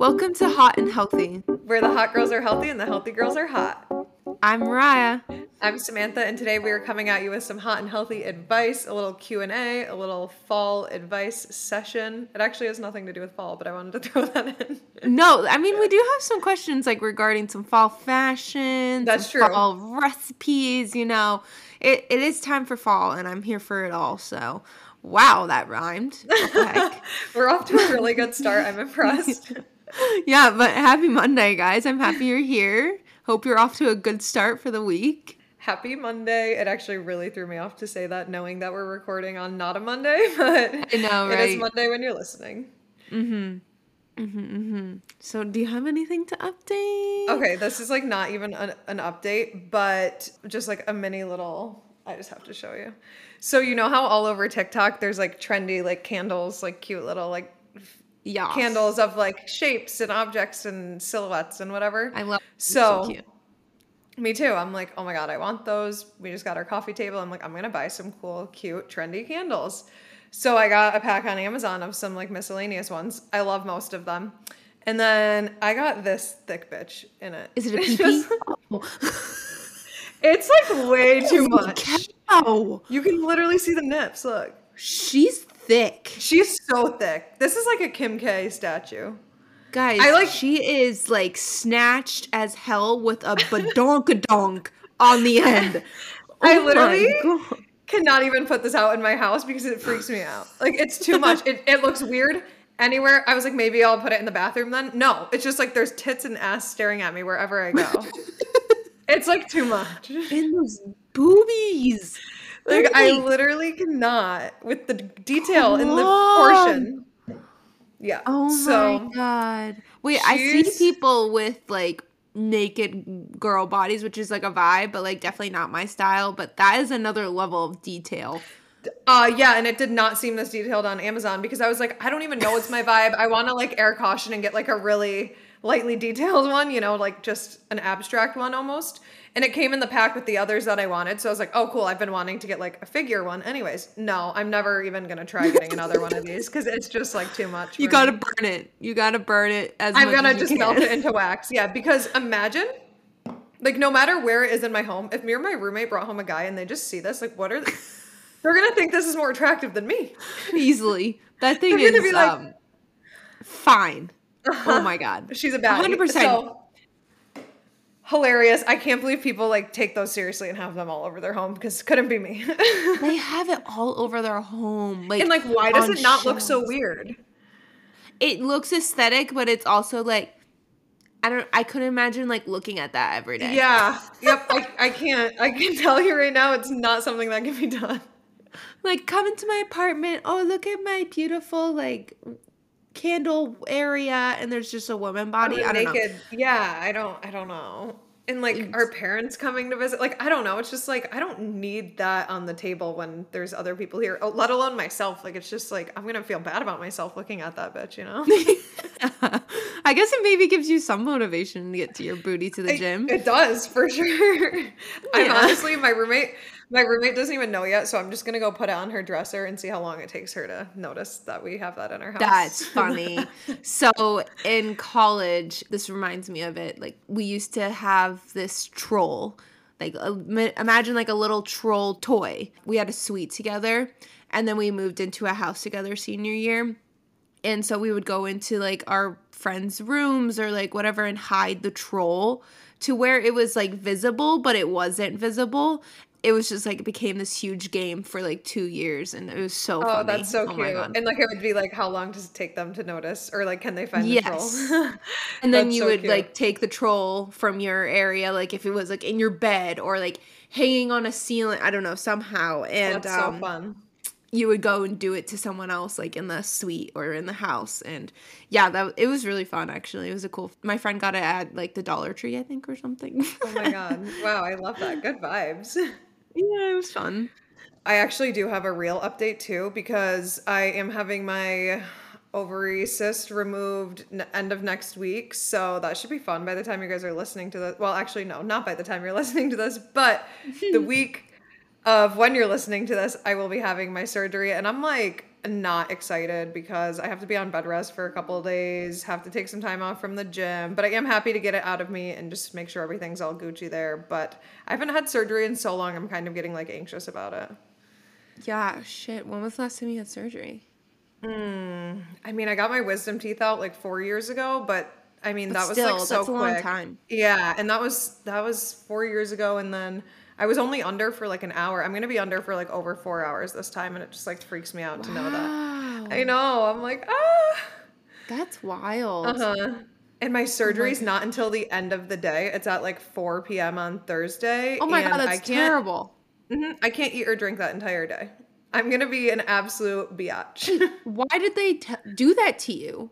Welcome to Hot and Healthy. Where the hot girls are healthy and the healthy girls are hot. I'm Mariah. I'm Samantha, and today we are coming at you with some hot and healthy advice, a little Q and A, a little fall advice session. It actually has nothing to do with fall, but I wanted to throw that in. No, I mean we do have some questions like regarding some fall fashion, That's true. fall recipes. You know, it, it is time for fall, and I'm here for it all. So, wow, that rhymed. What the heck? We're off to a really good start. I'm impressed. yeah, but happy Monday, guys. I'm happy you're here. Hope you're off to a good start for the week. Happy Monday. It actually really threw me off to say that, knowing that we're recording on not a Monday, but I know, it is? Monday when you're listening. Mm-hmm. Mm-hmm, mm-hmm. So, do you have anything to update? Okay, this is like not even an, an update, but just like a mini little. I just have to show you. So you know how all over TikTok there's like trendy like candles, like cute little like Yeah. candles of like shapes and objects and silhouettes and whatever. I love. So- so cute. Me too. I'm like, oh my god, I want those. We just got our coffee table. I'm like, I'm gonna buy some cool, cute, trendy candles. So I got a pack on Amazon of some like miscellaneous ones. I love most of them. And then I got this thick bitch in it. Is it a Oh. It's like way too much. Cow. You can literally see the nips. Look, She's thick. she's so thick. This is like a Kim K statue. Guys, I like- she is like snatched as hell with a badonkadonk on the end. I Oh my literally cannot even put this out in my house because it freaks me out. Like it's too much. It, it looks weird anywhere. I was like, maybe I'll put it in the bathroom then. No, it's just like there's tits and ass staring at me wherever I go. it's like too much. And those boobies. Like I literally cannot with the detail in the portion. Yeah. Oh so my god. Wait, I see people with like naked girl bodies, which is like a vibe, but like definitely not my style. But that is another level of detail. Uh yeah, and it did not seem this detailed on Amazon because I was like, I don't even know it's my vibe. I want to like air caution and get like a really lightly detailed one, you know, like just an abstract one almost. And it came in the pack with the others that I wanted. So I was like, oh cool, I've been wanting to get like a figure one. Anyways, no, I'm never even gonna try getting another one of these because it's just like too much. You gotta burn it. You gotta burn it as I'm gonna just can. melt it into wax. Yeah, because imagine like no matter where it is in my home, if me or my roommate brought home a guy and they just see this, like what are they? They're gonna think this is more attractive than me. easily. That thing is like- um, fine. Oh my god. She's a bad 100%. So hilarious. I can't believe people like take those seriously and have them all over their home because couldn't be me. They have it all over their home. Like and like, why does it not look so weird? It looks aesthetic, but it's also like I don't I couldn't imagine like looking at that every day. Yeah. Yep. I, I can't. I can tell you right now, it's not something that can be done. Like come into my apartment. Oh, look at my beautiful like candle area and there's just a woman body. I don't know. Yeah. I don't. I don't know. And like It's- our parents coming to visit, like I don't know. It's just like I don't need that on the table when there's other people here. Oh, let alone myself. Like it's just like I'm gonna feel bad about myself looking at that bitch. You know. I guess it maybe gives you some motivation to get to your booty to the It- gym. It, does for sure. I'm honestly my roommate. My roommate doesn't even know yet, so I'm just gonna go put it on her dresser and see how long it takes her to notice that we have that in our house. That's funny. so in college, this reminds me of it. Like we used to have this troll. Like imagine like a little troll toy. We had a suite together, and then we moved into a house together senior year. And so we would go into like our friends' rooms or like whatever and hide the troll to where it was like visible, but it wasn't visible. It was just like it became this huge game for like two years, and it was so. Oh, funny. that's so Oh cute. And like it would be like, how long does it take them to notice, or like, can they find Yes. the troll? And then you so would cute. like take the troll from your area, like if it was like in your bed or like hanging on a ceiling, I don't know, somehow. And That's so um, fun. you would go and do it to someone else, like in the suite or in the house. And yeah, that it was really fun. Actually, it was a cool. My friend got it at like the Dollar Tree, I think, or something. Oh my god! Wow, I love that. Good vibes. yeah, it was fun. I actually do have a real update too because I am having my ovary cyst removed n- end of next week. So that should be fun by the time you guys are listening to this. Well, actually, no, not by the time you're listening to this, but the week of when you're listening to this, I will be having my surgery. And I'm like, not excited because I have to be on bed rest for a couple of days, have to take some time off from the gym, but I am happy to get it out of me and just make sure everything's all Gucci there. But I haven't had surgery in so long, I'm kind of getting like anxious about it. Yeah, shit. When was the last time you had surgery? Mm, I mean, I got my wisdom teeth out like four years ago, but I mean But that was like so that's a quick. long time. Yeah, and that was that was four years ago, and then I was only under for like an hour. I'm gonna be under for like over four hours this time, and it just like freaks me out to know that. I know. I'm like ah. That's wild. Uh-huh. And my surgery's not until the end of the day. It's at like 4 p.m. on Thursday. Oh my god, I that's can't, terrible. Mhm, I can't eat or drink that entire day. I'm gonna be an absolute biatch. Why did they t- do that to you?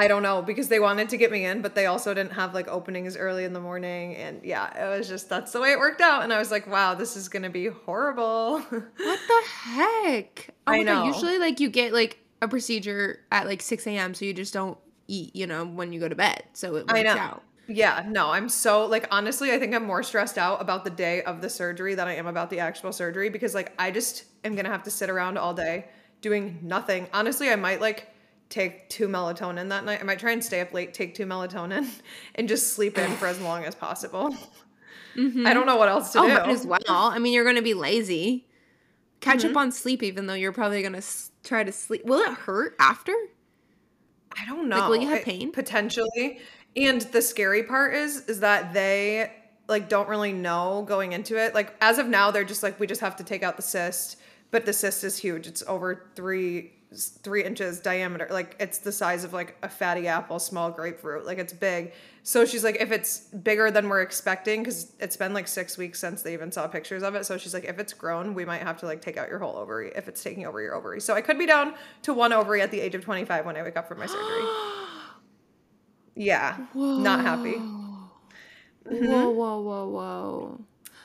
I don't know because they wanted to get me in, but they also didn't have like openings early in the morning. And yeah, it was just that's the way it worked out. And I was like, wow, this is gonna be horrible. What the heck? Oh I my God, know. Usually, like you get like a procedure at like six a.m., so you just don't eat, you know, when you go to bed. So it works I know. out. Yeah, no, I'm so like honestly, I think I'm more stressed out about the day of the surgery than I am about the actual surgery because like I just am gonna have to sit around all day doing nothing. Honestly, I might like take two melatonin that night. I might try and stay up late, take two melatonin, and just sleep in for as long as possible. I don't know what else to Oh, do. as well. I mean, you're gonna be lazy. Catch Mm-hmm. up on sleep, even though you're probably gonna s- try to sleep. Will it hurt after? I don't know. will you have It- pain? Potentially. And the scary part is is that they like don't really know going into it. Like as of now, they're just like we just have to take out the cyst, but the cyst is huge. It's over three three inches diameter. Like it's the size of like a fatty apple, small grapefruit. Like it's big. So she's like, if it's bigger than we're expecting, because it's been like six weeks since they even saw pictures of it. So she's like, if it's grown, we might have to like take out your whole ovary if it's taking over your ovary. So I could be down to one ovary at the age of 25 when I wake up from my surgery. Yeah, not happy. Whoa, mm-hmm. whoa, whoa, whoa.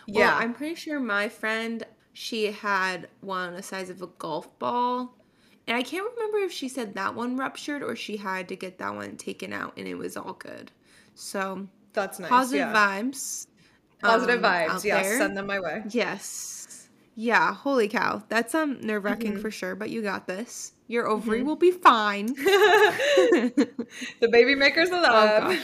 Yeah. Well, I'm pretty sure my friend, she had one the size of a golf ball. And I can't remember if she said that one ruptured or she had to get that one taken out and it was all good. So, That's nice. positive yeah. vibes. Positive um, vibes. Yes, there. send them my way. Yes. Yeah, holy cow. That's um nerve Mm-hmm. wracking for sure, but you got this. Your ovary will be fine. The baby makers of love.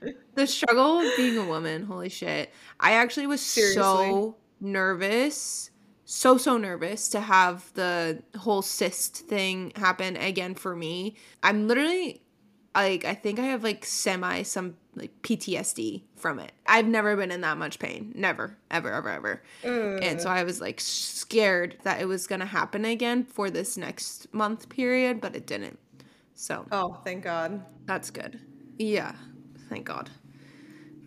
the struggle of being a woman, holy shit. I actually was Seriously. so nervous, so so nervous to have the whole cyst thing happen again for me. I'm literally like I think I have like semi some like PTSD from it. I've never been in that much pain. Never, ever, ever, ever. And so mm. I was like scared that it was gonna happen again for this next month period, but it didn't. So oh, thank God. that's good. Yeah, thank God.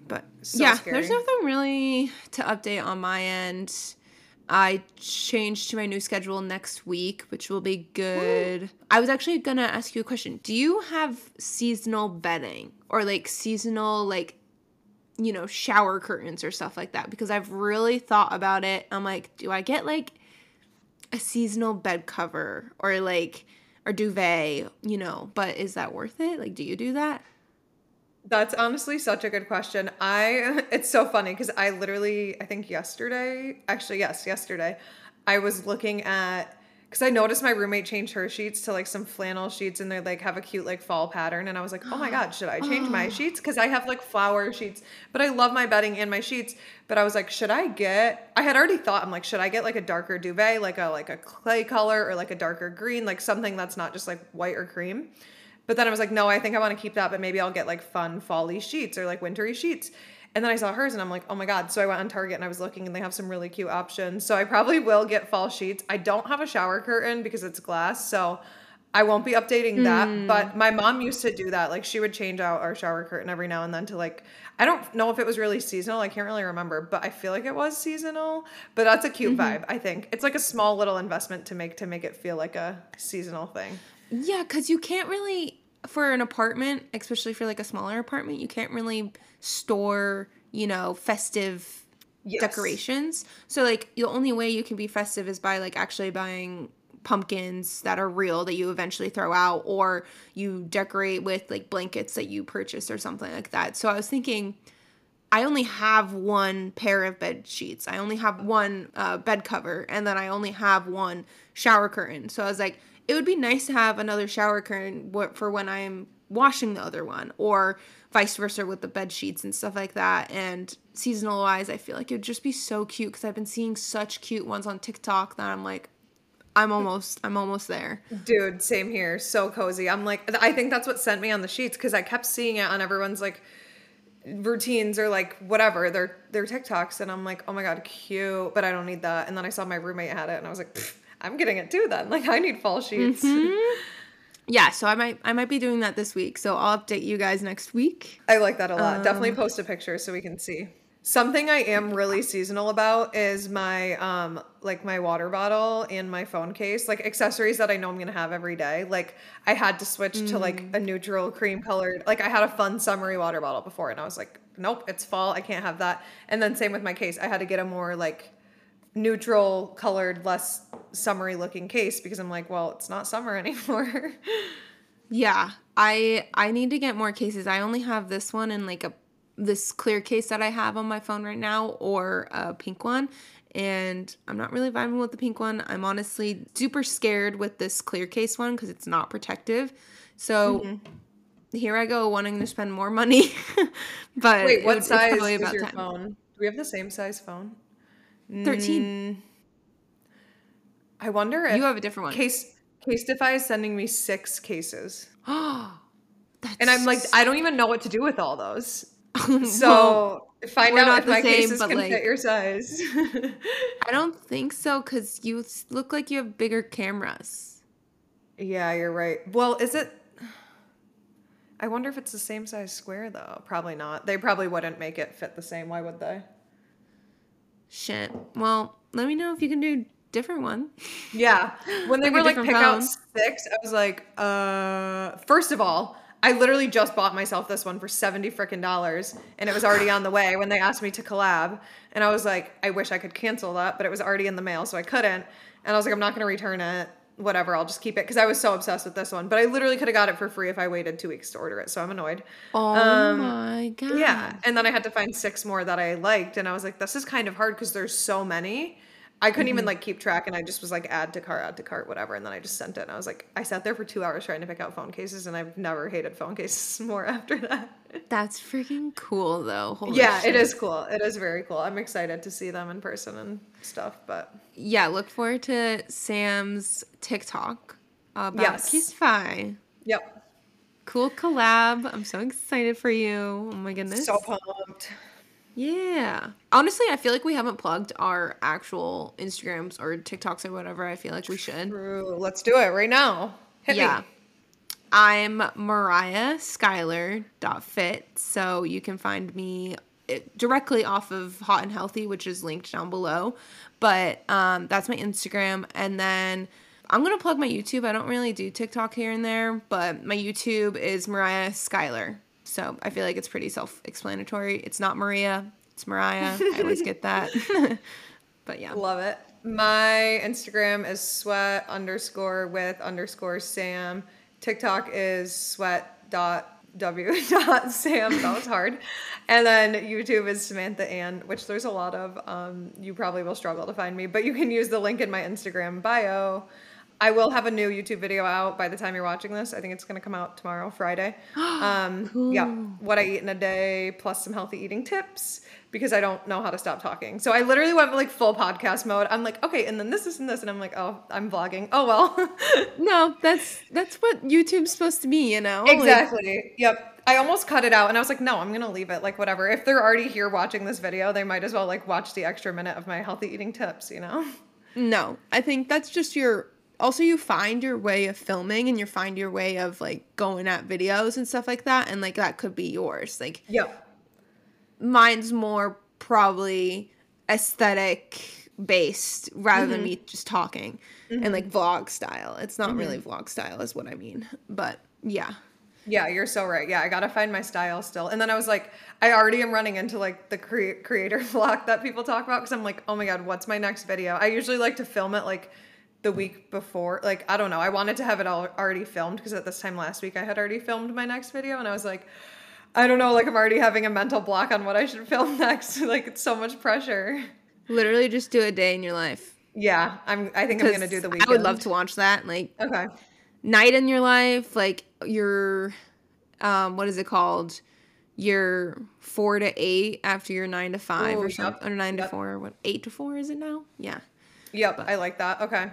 But So yeah, scary. there's nothing really to update on my end. I changed to my new schedule next week, which will be good. I was actually gonna ask you a question. Do you have seasonal bedding or like seasonal like you know shower curtains or stuff like that? Because I've really thought about it. I'm like, do I get like a seasonal bed cover or like or duvet, you know, but is that worth it? Like do you do that? That's honestly such a good question. I it's so funny because I literally I think yesterday, actually yes, yesterday, I was looking at because I noticed my roommate changed her sheets to like some flannel sheets and they like have a cute like fall pattern and I was like, oh my god, should I change my oh. sheets? Because I have like flower sheets, but I love my bedding and my sheets. But I was like, should I get? I had already thought I'm like, should I get like a darker duvet, like a like a clay color or like a darker green, like something that's not just like white or cream. But then I was like, no, I think I want to keep that, but maybe I'll get like fun fally sheets or like wintry sheets. And then I saw hers and I'm like, oh my God. So I went on Target and I was looking and they have some really cute options. So I probably will get fall sheets. I don't have a shower curtain because it's glass. So I won't be updating that. Hmm. But my mom used to do that. Like she would change out our shower curtain every now and then to like, I don't know if it was really seasonal. I can't really remember, but I feel like it was seasonal. But that's a cute mm-hmm. vibe, I think. It's like a small little investment to make to make it feel like a seasonal thing. Yeah, because you can't really, for an apartment, especially for like a smaller apartment, you can't really store, you know, festive Yes. decorations. So, like, the only way you can be festive is by like actually buying pumpkins that are real that you eventually throw out, or you decorate with like blankets that you purchase or something like that. So, I was thinking. I only have one pair of bed sheets. I only have one uh, bed cover, and then I only have one shower curtain. So I was like, it would be nice to have another shower curtain for when I'm washing the other one or vice versa with the bed sheets and stuff like that. And seasonal wise, I feel like it would just be so cute because I've been seeing such cute ones on TikTok that I'm like, I'm almost, I'm almost there. Dude, same here. So cozy. I'm like, I think that's what sent me on the sheets because I kept seeing it on everyone's like routines or like whatever their their TikToks, and I'm like, oh my god, cute. But I don't need that. And then I saw my roommate had it, and I was like, "Pfft, I'm getting it too. Then like, I need fall sheets. Mm-hmm. Yeah, so I might, I might be doing that this week. So I'll update you guys next week. I like that a lot. Definitely um, post a picture so we can see. Something I am really seasonal about is my um like my water bottle and my phone case, like accessories that I know I'm gonna have every day. Like I had to switch to like mm. a neutral cream colored. Like I had a fun summery water bottle before, and I was like, nope, it's fall. I can't have that. And then same with my case. I had to get a more like neutral colored, less summery looking case because I'm like, well, it's not summer anymore. Yeah, I I need to get more cases. I only have this one and like a this clear case that I have on my phone right now or a pink one. And I'm not really vibing with the pink one. I'm honestly super scared with this clear case one because it's not protective. So Mm-hmm. here I go wanting to spend more money. but Wait, what it's size is your time. phone? Do we have the same size phone? 13. I wonder if You have a different one. Case Casetify is sending me six cases, That's and I'm like, I don't even know what to do with all those. So find out if the my same, cases can like- fit your size. I don't think so because you look like you have bigger cameras. yeah, you're right. Well, is it? I wonder if it's the same size square though. Probably not. They probably wouldn't make it fit the same. Why would they? Shit. Well, let me know if you can do different one. Yeah. When they Like were like pick out phone. six, I was like, uh first of all, I literally just bought myself this one for 70 freaking dollars and it was already on the way when they asked me to collab. And I was like, I wish I could cancel that, but it was already in the mail, so I couldn't. And I was like, I'm not gonna return it. Whatever, I'll just keep it because I was so obsessed with this one. But I literally could have got it for free if I waited two weeks to order it. So I'm annoyed. Oh Um, my god. Yeah. And then I had to find six more that I liked. And I was like, this is kind of hard because there's so many. I couldn't even mm-hmm. like keep track and I just was like add to cart, add to cart, whatever. And then I just sent it. And I was like, I sat there for two hours trying to pick out phone cases and I've never hated phone cases more after that. That's freaking cool though. Holy yeah, shit. it is cool. It is very cool. I'm excited to see them in person and stuff. But Yeah, look forward to Sam's TikTok uh, about Yes. Casetify. yep. Cool collab. I'm so excited for you. Oh my goodness. So pumped. Yeah. Honestly, I feel like we haven't plugged our actual Instagrams or TikToks or whatever. I feel like we should. True. Let's do it right now. Hit yeah. me. I'm Mariah Skylar.fit. So you can find me eh, directly off of Hot and Healthy, which is linked down below. But um, that's my Instagram. And then I'm going to plug my YouTube. I don't really do TikTok here and there, but my YouTube is Mariah Skylar. So I feel like it's pretty self explanatory. It's not Maria, it's Mariah. I always get that. but yeah. Love it. My Instagram is sweat underscore with underscore Sam. TikTok is sweat dot w dot Sam. That was hard. And then YouTube is Samantha Ann, which there's a lot of. Um, you probably will struggle to find me, but you can use the link in my Instagram bio. I will have a new YouTube video out by the time you're watching this. I think it's going to come out tomorrow, Friday. Um, Yeah, what I eat in a day plus some healthy eating tips because I don't know how to stop talking. So I literally went like full podcast mode. I'm like, okay, and then this, this, and this, and I'm like, oh, I'm vlogging. Oh well. No, that's that's what YouTube's supposed to be, you know? Like, exactly. Yep. I almost cut it out, and I was like, no, I'm gonna leave it. Like whatever. If they're already here watching this video, they might as well like watch the extra minute of my healthy eating tips. You know. No, I think that's just your. Also, you find your way of filming and you find your way of like going at videos and stuff like that, and like that could be yours. Like yeah mine's more probably aesthetic based rather than mm-hmm. me just talking and mm-hmm. like vlog style. It's not really mm-hmm. vlog style, is what I mean. But yeah, Yeah, you're so right. Yeah, I gotta find my style still. And then I was like, I already am running into like the cre- creator block that people talk about because I'm like, oh my god, what's my next video? I usually like to film it like the week before. Like I don't know. I wanted to have it all already filmed because at this time last week I had already filmed my next video, and I was like, I don't know. Like I'm already having a mental block on what I should film next. like it's so much pressure. literally just do a day in your life. Yeah, I'm. I think I'm gonna do the weekend. I would love to watch that. Like Okay. night in your life, like your um what is it called? Your four to eight after your nine to five Ooh, or yep, something. Or nine to yep. four. What eight to four is it now? Yeah. Yep, I like that. Okay.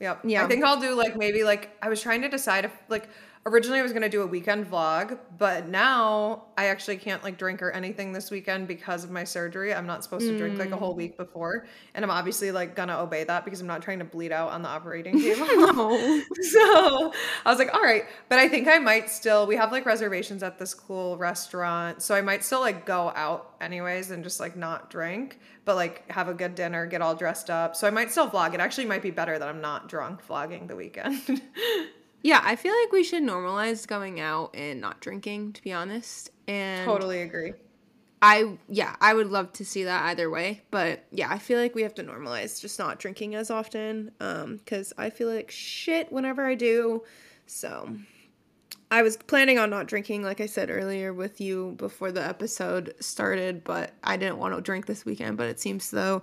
Yep. Yeah. I think I'll do like maybe like I was trying to decide if like originally I was gonna do a weekend vlog, but now I actually can't like drink or anything this weekend because of my surgery. I'm not supposed to drink like a whole Mm. week before, and I'm obviously like gonna obey that because I'm not trying to bleed out on the operating table. No. so I was like, all right, but I think I might still. We have like reservations at this cool restaurant, so I might still like go out anyways and just like not drink, but like have a good dinner, get all dressed up. So I might still vlog. It actually might be better that I'm not drunk vlogging the weekend. Yeah, I feel like we should normalize going out and not drinking, to be honest. And totally agree. I yeah, I would love to see that either way, but yeah, I feel like we have to normalize just not drinking as often um cuz I feel like shit whenever I do. So I was planning on not drinking like I said earlier with you before the episode started, but I didn't want to drink this weekend, but it seems though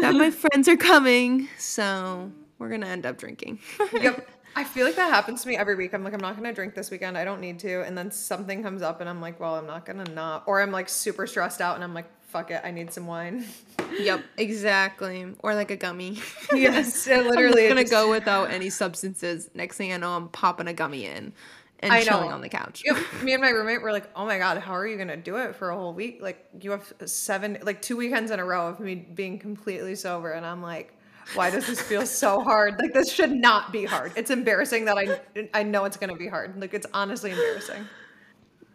that my friends are coming, so we're going to end up drinking. yep. I feel like that happens to me every week. I'm like, I'm not gonna drink this weekend. I don't need to. And then something comes up, and I'm like, well, I'm not gonna not. Or I'm like super stressed out, and I'm like, fuck it, I need some wine. yep, exactly. Or like a gummy. yes, it I'm literally. just gonna just- go without any substances. Next thing I know, I'm popping a gummy in and I chilling know. on the couch. Yep. Me and my roommate were like, "Oh my god, how are you gonna do it for a whole week? Like you have seven, like two weekends in a row of me being completely sober." And I'm like, "Why does this feel so hard? Like this should not be hard. It's embarrassing that I I know it's gonna be hard. Like it's honestly embarrassing."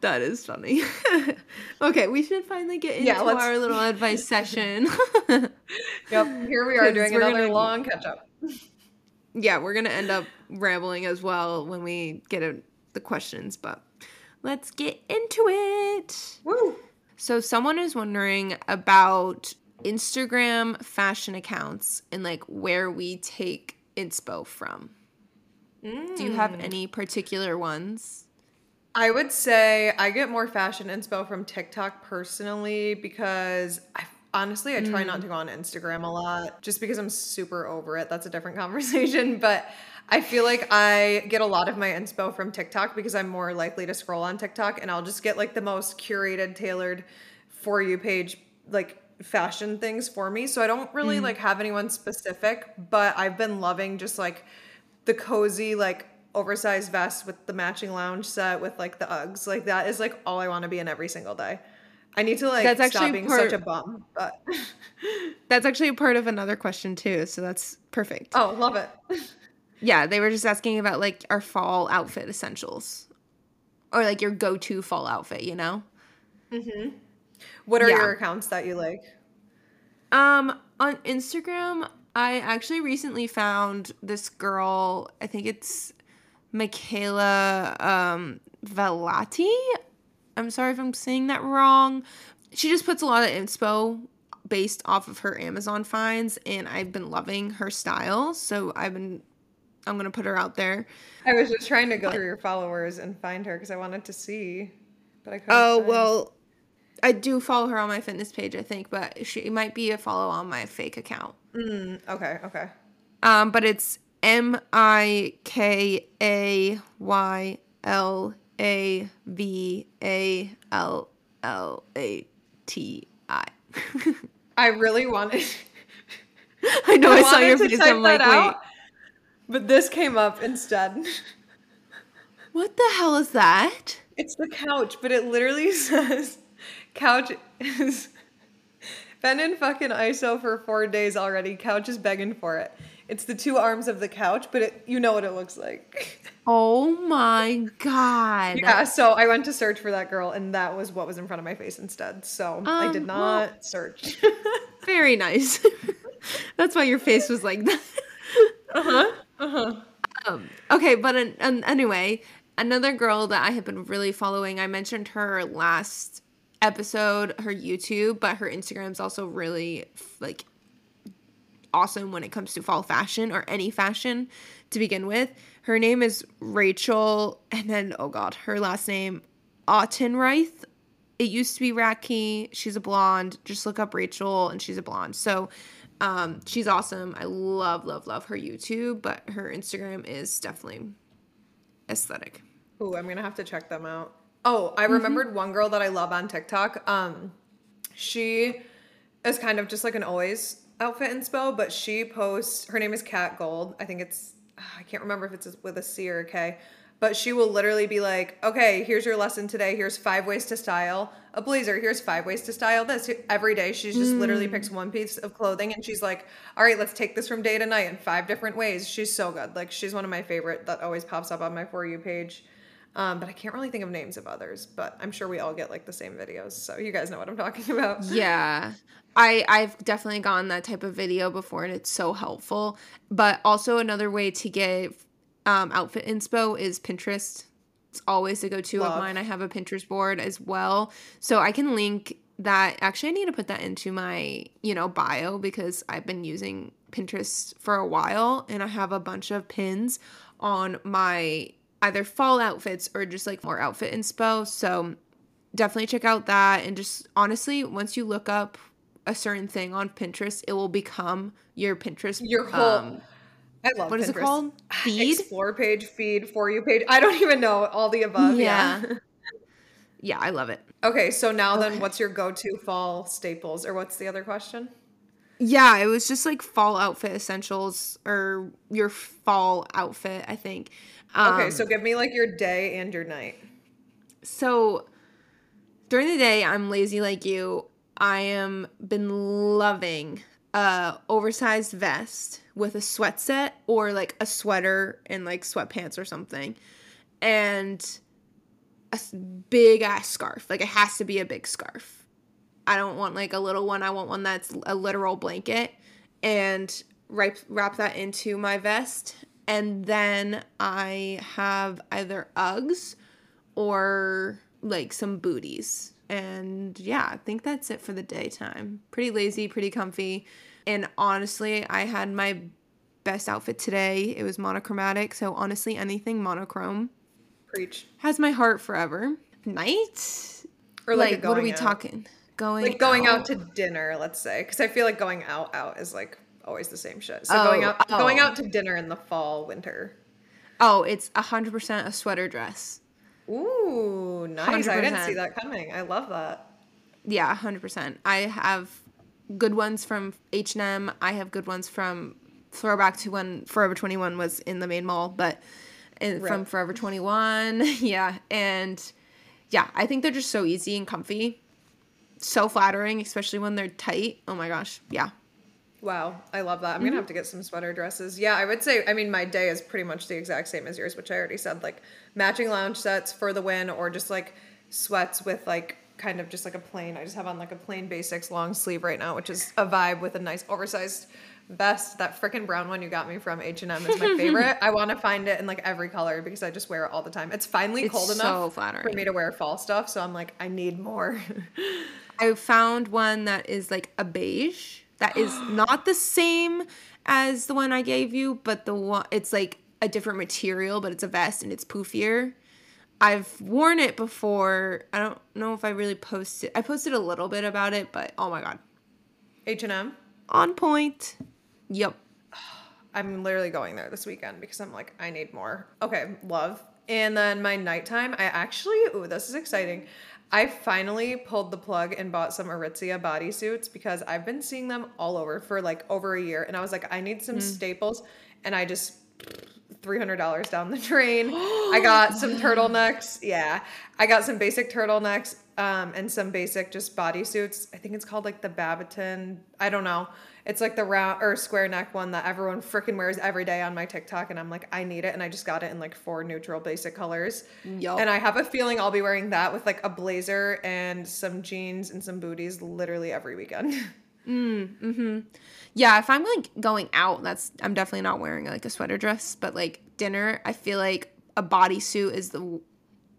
That is funny. okay, we should finally get into Yeah, our little advice session. Yep. Here we are doing another gonna- long catch up. yeah, we're gonna end up rambling as well when we get a, the questions, but let's get into it. Woo. So someone is wondering about Instagram fashion accounts and like where we take inspo from. Do you have mm. any particular ones? I would say I get more fashion inspo from TikTok personally because I honestly I try not to go mm. on Instagram a lot just because I'm super over it. That's a different conversation, but I feel like I get a lot of my inspo from TikTok because I'm more likely to scroll on TikTok and I'll just get like the most curated, tailored for you page like fashion things for me. So I don't really mm-hmm. like have anyone specific, but I've been loving just like the cozy like oversized vest with the matching lounge set with like the Uggs. Like that is like all I want to be in every single day. I need to like That's stop actually being part- such a bum. But That's actually a part of another question too, so that's perfect. oh, love it. Yeah, they were just asking about like our fall outfit essentials. Or like your go-to fall outfit, you know? Mm-hmm. What are Yeah. your accounts that you like? Um, on Instagram, I actually recently found this girl. I think it's Mikayla um, Vallati. I'm sorry if I'm saying that wrong. She just puts a lot of inspo based off of her Amazon finds, and I've been loving her style. So I've been, I'm gonna put her out there. I was just trying to go through your followers and find her because I wanted to see, but I couldn't. Oh find- well, I do follow her on my fitness page, I think, but she might be a follow on my fake account. Mm, okay, okay. Um, but it's M I K A Y L A V A L L A T I. I really wanted. I know I, saw your face. I'm like, that wait, but this came up instead. what the hell is that? It's the couch, but it literally says couch is been in fucking ISO for four days already. Couch is begging for it. It's the two arms of the couch, but it, you know what it looks like. Oh my god. yeah, so I went to search for that girl, and that was what was in front of my face instead. So I did Um, not well- search. Very nice. That's why your face was like that. uh huh. Uh huh. Um, okay, but an, an, anyway, another girl that I have been really following, I mentioned her last episode, her YouTube, but her Instagram's also really like awesome when it comes to fall fashion or any fashion to begin with. Her name is Rachel, and then oh god, her last name Autenreith. It used to be Raki. She's a blonde. Just look up Rachel, and she's a blonde. So Um, she's awesome. I love, love, love her YouTube, but her Instagram is definitely aesthetic. Ooh, I'm gonna have to check them out. Oh, I mm-hmm. remembered one girl that I love on TikTok. Um, she is kind of just like an always outfit inspo, but she posts. Her name is Cat Gold. I think it's. Ah, I can't remember if it's with a C or a K, but she will literally be like, "Okay, here's your lesson today. Here's five ways to style a blazer. Here's five ways to style this." Every day, she's just literally mm. picks one piece of clothing and she's like, "All right, let's take this from day to night in five different ways." She's so good. Like she's one of my favorite that always pops up on my for you page. Um, but I can't really think of names of others, but I'm sure we all get like the same videos. So you guys know what I'm talking about. Yeah. I I've definitely gotten that type of video before and it's so helpful. But also another way to get um, outfit inspo is Pinterest. It's always a go-to Love. of mine. I have a Pinterest board as well. So I can link that. Actually, I need to put that into my, you know, bio because I've been using Pinterest for a while and I have a bunch of pins on my either fall outfits or just like more outfit inspo. So definitely check out that and just honestly, once you look up a certain thing on Pinterest, it will become your Pinterest. Your whole um, I love Pinterest. what is it called? Feed? Explore page, feed, for you page. I don't even know all the above. Yeah. Yeah. yeah, I love it. okay, so now then what's your go-to fall staples or what's the other question? Yeah, it was just like fall outfit essentials or your fall outfit, I think. Um, Okay, so give me like your day and your night. So during the day, I'm lazy like you. I am been loving a oversized vest with a sweat set or like a sweater and like sweatpants or something, and a big ass scarf. Like it has to be a big scarf. I don't want like a little one. I want one that's a literal blanket, and wrap wrap that into my vest. And then I have either Uggs or like some booties. And yeah, I think that's it for the daytime. Pretty lazy, pretty comfy. And honestly, I had my best outfit today. It was monochromatic. So honestly, anything monochrome Preach. has my heart forever. Night? Or like, like what are we out. talking? Going Like going out to dinner, let's say, because I feel like going out out is like always the same shit. So going Oh, out going oh. out to dinner in the fall, winter. Oh, it's hundred percent a sweater dress. Ooh, nice. I didn't see that coming. I love that. Yeah, hundred percent. I have good ones from H and M. I have good ones from throwback to when Forever Twenty One was in the main mall, but in, from Forever Twenty One, yeah, and yeah, I think they're just so easy and comfy, so flattering, especially when they're tight. Oh my gosh, yeah, Wow, I love that. I'm Mm-hmm. gonna have to get some sweater dresses. Yeah, I would say. I mean, my day is pretty much the exact same as yours, which I already said. Like matching lounge sets for the win, or just like sweats with like kind of just like a plain. I just have on like a plain basics long sleeve right now, which is a vibe with a nice oversized vest. That freaking brown one you got me from H and M is my favorite. I want to find it in like every color because I just wear it all the time. It's finally It's cold so enough for me to wear fall stuff, so I'm like, I need more. I found one that is like a beige that is not the same as the one I gave you, but the one it's like a different material, but it's a vest and it's poofier. I've worn it before. I don't know if I really posted. I posted a little bit about it, but oh my god, H and M. on point. Yep. I'm literally going there this weekend because I'm like, I need more. Okay, love. And then my nighttime, I actually, ooh, this is exciting. I finally pulled the plug and bought some Aritzia bodysuits because I've been seeing them all over for like over a year. And I was like, I need some mm. staples. And I just, $300 down the drain. I got some turtlenecks. Yeah. I got some basic turtlenecks um, and some basic just bodysuits. I think it's called like the Babaton. I don't know. It's like the round or square neck one that everyone freaking wears every day on my TikTok. And I'm like, I need it. And I just got it in like four neutral basic colors. Yup. And I have a feeling I'll be wearing that with like a blazer and some jeans and some booties literally every weekend. Mm, hmm Yeah, if I'm like going out, that's I'm definitely not wearing like a sweater dress, but like dinner, I feel like a bodysuit is the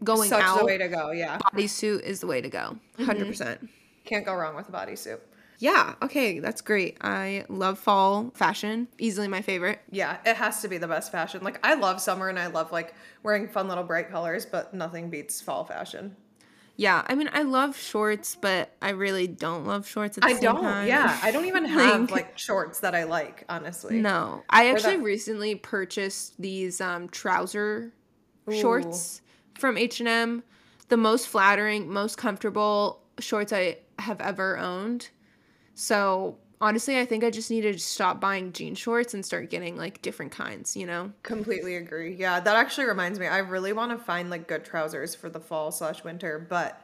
going Such out. the way to go. Yeah. bodysuit is the way to go. 100%. percent Can't go wrong with a bodysuit. Yeah, okay, that's great. I love fall fashion. Easily my favorite. Yeah, it has to be the best fashion. Like I love summer and I love like wearing fun little bright colors, but nothing beats fall fashion. Yeah, I mean, I love shorts, but I really don't love shorts at the I same don't. time. Yeah, I don't even have Like- like shorts that I like, honestly. No, I Or actually that- recently purchased these um, trouser shorts from H and M. The most flattering, most comfortable shorts I have ever owned. So honestly, I think I just need to stop buying jean shorts and start getting like different kinds. You know? Completely agree. Yeah, that actually reminds me. I really want to find like good trousers for the fall slash winter, but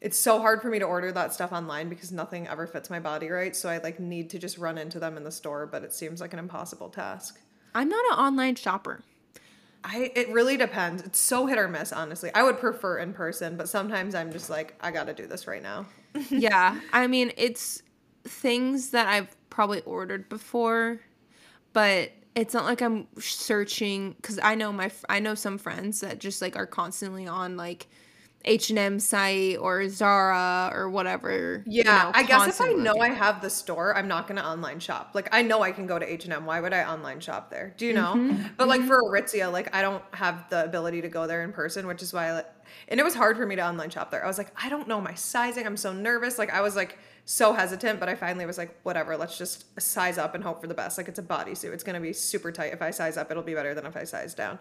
it's so hard for me to order that stuff online because nothing ever fits my body right. So I like need to just run into them in the store, but it seems like an impossible task. I'm not an online shopper. I it really depends. It's so hit or miss, honestly. I would prefer in person, but sometimes I'm just like, I gotta do this right now. yeah, I mean, it's things that I've probably ordered before, but it's not like I'm searching because I know my I know some friends that just like are constantly on like H and M site or Zara or whatever. you Yeah, know, I guess if I know I have the store, I'm not gonna online shop. Like I know I can go to H and M. Why would I online shop there? Do you know? Mm-hmm. But like for Aritzia, like I don't have the ability to go there in person, which is why. I, and it was hard for me to online shop there. I was like, I don't know my sizing. I'm so nervous. Like I was like so hesitant, but I finally was like, whatever. Let's just size up and hope for the best. Like it's a bodysuit. It's gonna be super tight. If I size up, it'll be better than if I size down.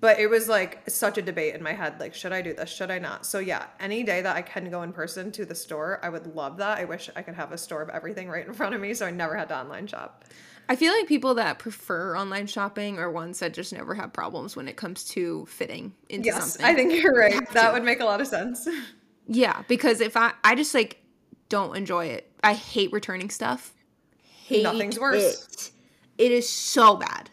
But it was like such a debate in my head. Like, should I do this? Should I not? So yeah, any day that I can go in person to the store, I would love that. I wish I could have a store of everything right in front of me, so I never had to online shop. I feel like people that prefer online shopping are ones that just never have problems when it comes to fitting into Yes, something. I think you're right. That would make a lot of sense. Yeah, because if I I just like don't enjoy it. I hate returning stuff. Hate Nothing's worse. It. It is so bad.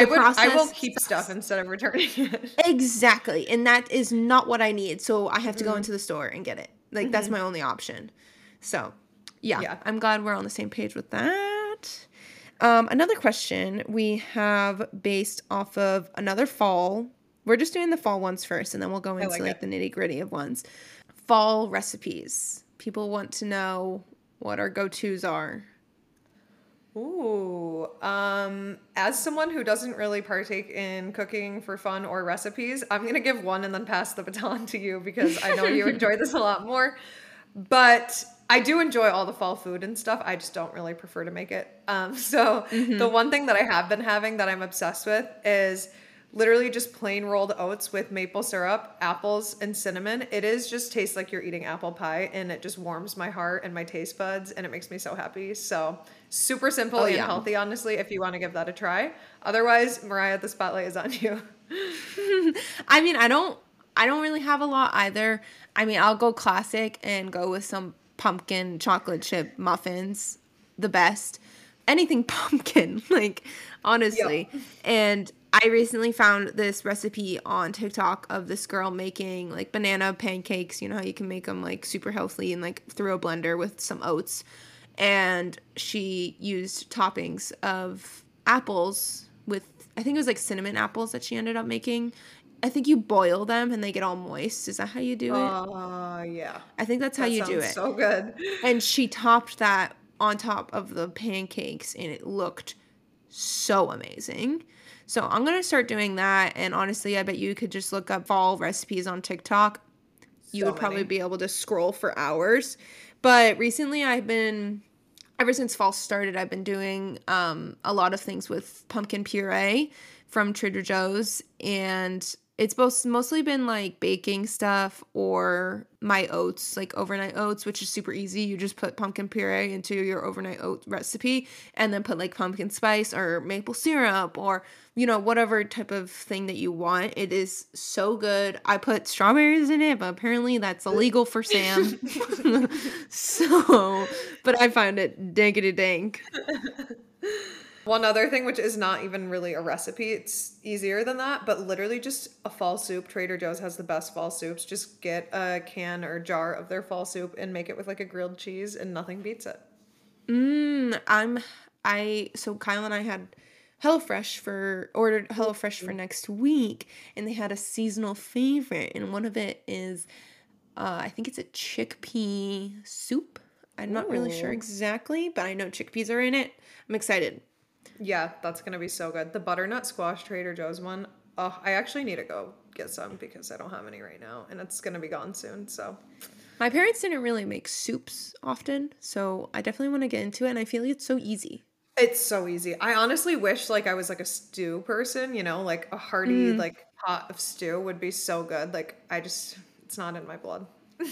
I would. I will keep stuff instead of returning it. Exactly. And that is not what I need. So I have to Mm-hmm. go into the store and get it. Like that's my only option. So, yeah, Yeah. I'm glad we're on the same page with that. Um, another question we have based off of another fall. We're just doing the fall ones first, and then we'll go into like like, the nitty gritty of ones. Fall recipes. People want to know what our go tos are. Ooh, um, as someone who doesn't really partake in cooking for fun or recipes, I'm gonna give one and then pass the baton to you because I know you enjoy this a lot more. But I do enjoy all the fall food and stuff. I just don't really prefer to make it. Um, so the one thing that I have been having that I'm obsessed with is literally just plain rolled oats with maple syrup, apples, and cinnamon. It is just tastes like you're eating apple pie, and it just warms my heart and my taste buds, and it makes me so happy. So super simple Oh, and yeah. healthy, honestly. If you want to give that a try, otherwise, Mariah, the spotlight is on you. I mean, I don't I don't really have a lot either. I mean, I'll go classic and go with some pumpkin chocolate chip muffins, the best. Anything pumpkin, like honestly. And I recently found this recipe on TikTok of this girl making like banana pancakes. You know how you can make them like super healthy and like through a blender with some oats. And she used toppings of apples with, I think it was like cinnamon apples that she ended up making. I think you boil them and they get all moist. Is that how you do it? Oh yeah, I think that's how that you do it. So good. and she topped that on top of the pancakes and it looked so amazing. So I'm going to start doing that and honestly, I bet you could just look up fall recipes on TikTok. You So would probably many. be able to scroll for hours. But recently I've been ever since fall started, I've been doing um, a lot of things with pumpkin puree from Trader Joe's, and it's both mostly been like baking stuff or my oats, like overnight oats, which is super easy. You just put pumpkin puree into your overnight oat recipe, and then put like pumpkin spice or maple syrup or you know whatever type of thing that you want. It is so good. I put strawberries in it, but apparently that's uh, illegal for Sam. so, but I found it dankety dank. One other thing, which is not even really a recipe, it's easier than that, but literally just a fall soup. Trader Joe's has the best fall soups. Just get a can or jar of their fall soup and make it with like a grilled cheese, and nothing beats it. Mm, I'm I so Kyle and I had HelloFresh for ordered HelloFresh for next week, and they had a seasonal favorite, and one of it is uh, I think it's a chickpea soup. I'm not really sure exactly, but I know chickpeas are in it. I'm excited. Yeah, that's gonna be so good. The butternut squash Trader Joe's one, Oh, I actually need to go get some because I don't have any right now, and it's gonna be gone soon. So My parents didn't really make soups often, so I definitely want to get into it. And I feel like it's so easy. it's so easy. I honestly wish like I was like a stew person. You know, like a hearty Mm. like pot of stew would be so good. Like I just, it's not in my blood.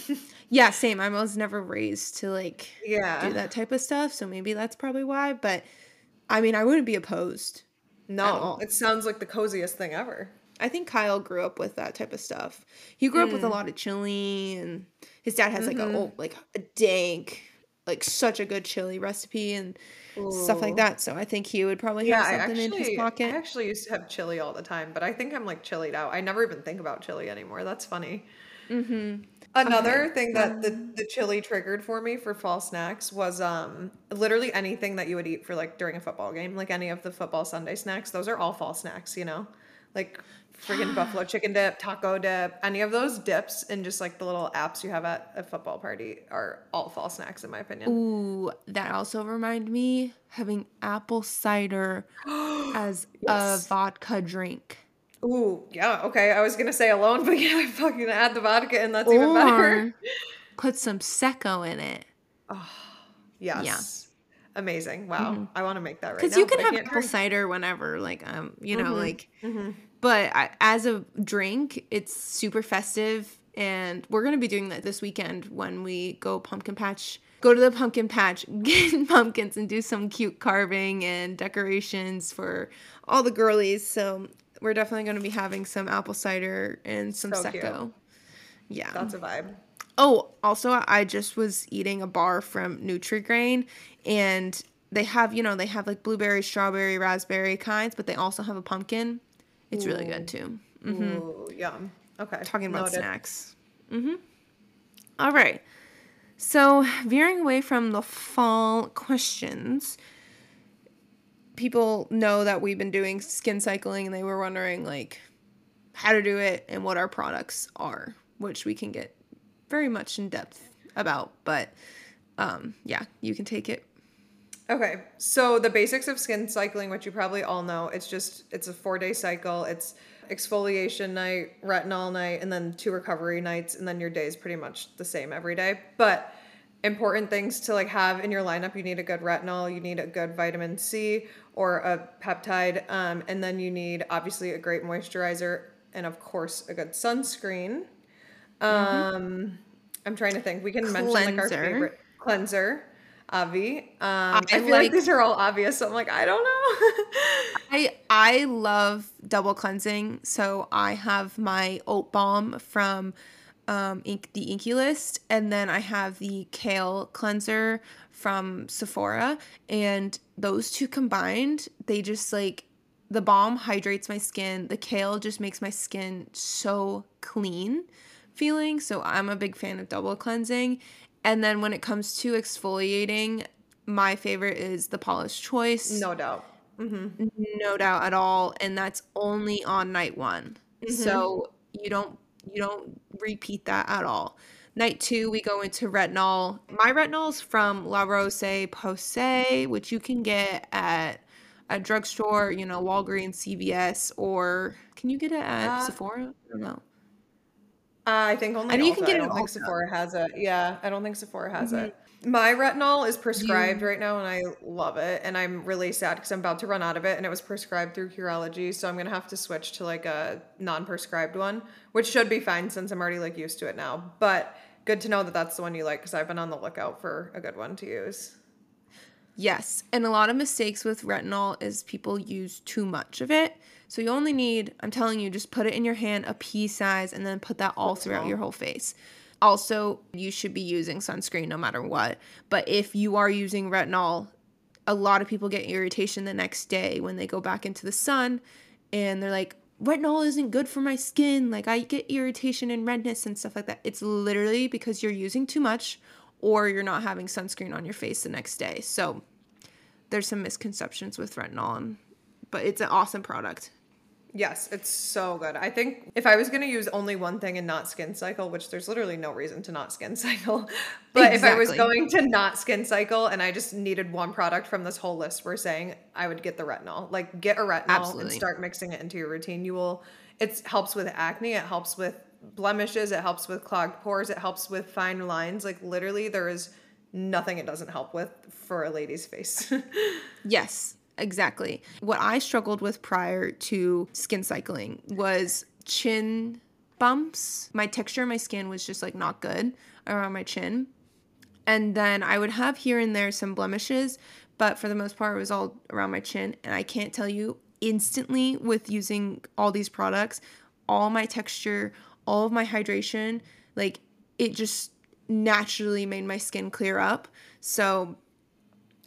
Yeah, same. I was never raised to like Yeah. do that type of stuff, so maybe that's probably why. But I mean, I wouldn't be opposed. No, it sounds like the coziest thing ever. I think Kyle grew up with that type of stuff. He grew up Mm. with a lot of chili, and his dad has like Mm-hmm. a old, like a dank, like such a good chili recipe and stuff like that. So I think he would probably Yeah, have something in his actually, I actually used to have chili all the time, but I think I'm like chilied out. I never even think about chili anymore. That's funny. Mm-hmm. Another Okay. thing that the, the chili triggered for me for fall snacks was um literally anything that you would eat for like during a football game, like any of the football Sunday snacks. Those are all fall snacks, you know, like freaking buffalo chicken dip, taco dip, any of those dips, and just like the little apps you have at a football party are all fall snacks in my opinion. Ooh, that also remind me having apple cider as Yes. a vodka drink. Ooh, yeah, okay. I was gonna say alone, but yeah, I fucking add the vodka, and that's even better. Or put some secco in it. Oh, yes. Yeah. Amazing. Wow. I want to make that right now. Because you can have apple drink. cider whenever, like um, you know, Mhm. like. Mhm. But I, as a drink, it's super festive, and we're gonna be doing that this weekend when we go pumpkin patch. Go to the pumpkin patch, get pumpkins, and do some cute carving and decorations for all the girlies. So we're definitely gonna be having some apple cider and some So cute. secco. Yeah. That's a vibe. Oh, also, I just was eating a bar from Nutrigrain, and they have, you know, they have like blueberry, strawberry, raspberry kinds, but they also have a pumpkin. It's really good too. Mm-hmm. Ooh, yum. Okay. Talking about Noted. snacks. Mm-hmm. All right. So, veering away from the fall questions, people know that we've been doing skin cycling and they were wondering, like, how to do it and what our products are, which we can get very much in depth about. But, um, yeah, you can take it. Okay. So the basics of skin cycling, which you probably all know, it's just it's a four day cycle. It's exfoliation night, retinol night, and then two recovery nights, and then your day is pretty much the same every day. But important things to like have in your lineup, you need a good retinol, you need a good vitamin C or a peptide, um, and then you need obviously a great moisturizer and of course a good sunscreen. Um, I'm trying to think. We can mention like our favorite cleanser, Avi. Um, I, I feel like, like- these are all obvious, so I'm like, I don't know. I I love double cleansing, so I have my oat balm from um, ink, the INKEY List, and then I have the kale cleanser from Sephora, and those two combined, they just like the balm hydrates my skin. The kale just makes my skin so clean feeling. So I'm a big fan of double cleansing. And then when it comes to exfoliating, my favorite is the Paula's Choice no doubt. Mm-hmm. no doubt at all and that's only on night one so you don't you don't repeat that at all. Night two we go into retinol. My retinol is from La Roche-Posay which you can get at a drugstore you know walgreens cvs or can you get it at Uh, sephora? I don't know. Uh, I think only And you can get I it don't at think Sephora has it. Yeah, I don't think Sephora has it. My retinol is prescribed right now, and I love it. And I'm really sad because I'm about to run out of it, and it was prescribed through Curology, so I'm gonna have to switch to like a non-prescribed one, which should be fine since I'm already like used to it now. But good to know that that's the one you like because I've been on the lookout for a good one to use. Yes, and a lot of mistakes with retinol is people use too much of it. So you only need, I'm telling you, just put it in your hand, a pea size, and then put that all throughout your whole face. Also, you should be using sunscreen no matter what. But if you are using retinol, a lot of people get irritation the next day when they go back into the sun and they're like, retinol isn't good for my skin. Like, I get irritation and redness and stuff like that. It's literally because you're using too much or you're not having sunscreen on your face the next day. So, there's some misconceptions with retinol, but it's an awesome product. Yes, it's so good. I think if I was going to use only one thing and not skin cycle, which there's literally no reason to not skin cycle, but if I was going to not skin cycle and I just needed one product from this whole list we're saying, I would get the retinol. Like get a retinol and start mixing it into your routine. You will it helps with acne, it helps with blemishes, it helps with clogged pores, it helps with fine lines. Like literally there is nothing it doesn't help with for a lady's face. Yes, exactly. What I struggled with prior to skin cycling was chin bumps. My texture of my skin was just like not good around my chin. And then I would have here and there some blemishes, but for the most part, it was all around my chin. And I can't tell you instantly with using all these products, all my texture, all of my hydration, like it just naturally made my skin clear up. So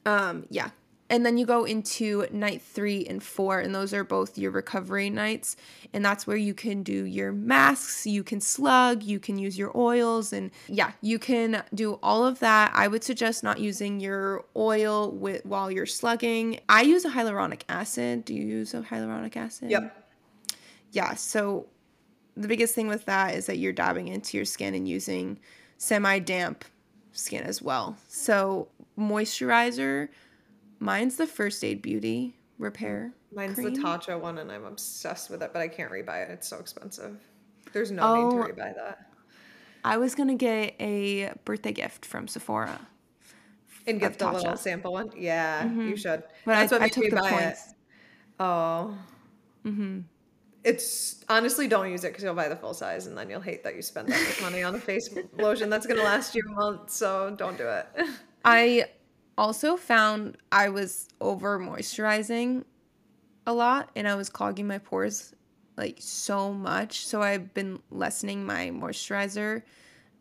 um, yeah. And then you go into night three and four, and those are both your recovery nights. And that's where you can do your masks, you can slug, you can use your oils, and yeah, you can do all of that. I would suggest not using your oil with while you're slugging. I use a hyaluronic acid. Do you use a hyaluronic acid? yep. yeah so the biggest thing with that is that you're dabbing into your skin and using semi damp skin as well so moisturizer mine's the first aid beauty repair Mine's cream. the Tatcha one, and I'm obsessed with it, but I can't rebuy it. It's so expensive. There's no need Oh. to rebuy that. i was gonna get a birthday gift from sephora And get the little Tatcha. sample one. Yeah, you should. but That's I, what I took me the buy points it. Oh. Mm-hmm. It's honestly don't use it because you'll buy the full size, and then you'll hate that you spent that much money on a face lotion that's gonna last you a month. So don't do it. I also found I was over moisturizing a lot and I was clogging my pores like so much. So I've been lessening my moisturizer.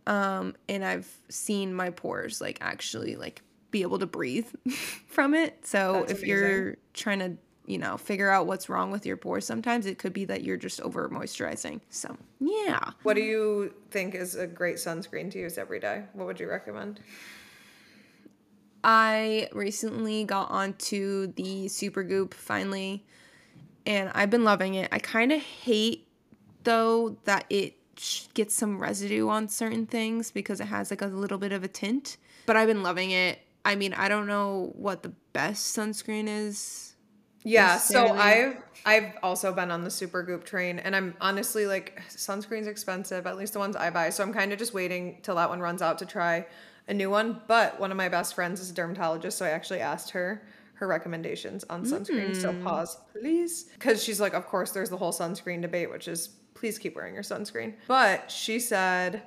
Um, and I've seen my pores like actually like be able to breathe from it. So That's if you're trying to, you know, figure out what's wrong with your pores, sometimes it could be that you're just over moisturizing. So yeah. what do you think is a great sunscreen to use every day? What would you recommend? I recently got onto the Supergoop finally, and I've been loving it. I kind of hate though that it gets some residue on certain things because it has like a little bit of a tint, but I've been loving it. I mean, I don't know what the best sunscreen is. Yeah, so. I've I've also been on the Supergoop train, and I'm honestly like sunscreen's expensive, at least the ones I buy. So I'm kind of just waiting till that one runs out to try a new one. But one of my best friends is a dermatologist, so I actually asked her her recommendations on sunscreen. So hmm. pause, please, because she's like, of course, there's the whole sunscreen debate, which is please keep wearing your sunscreen. But she said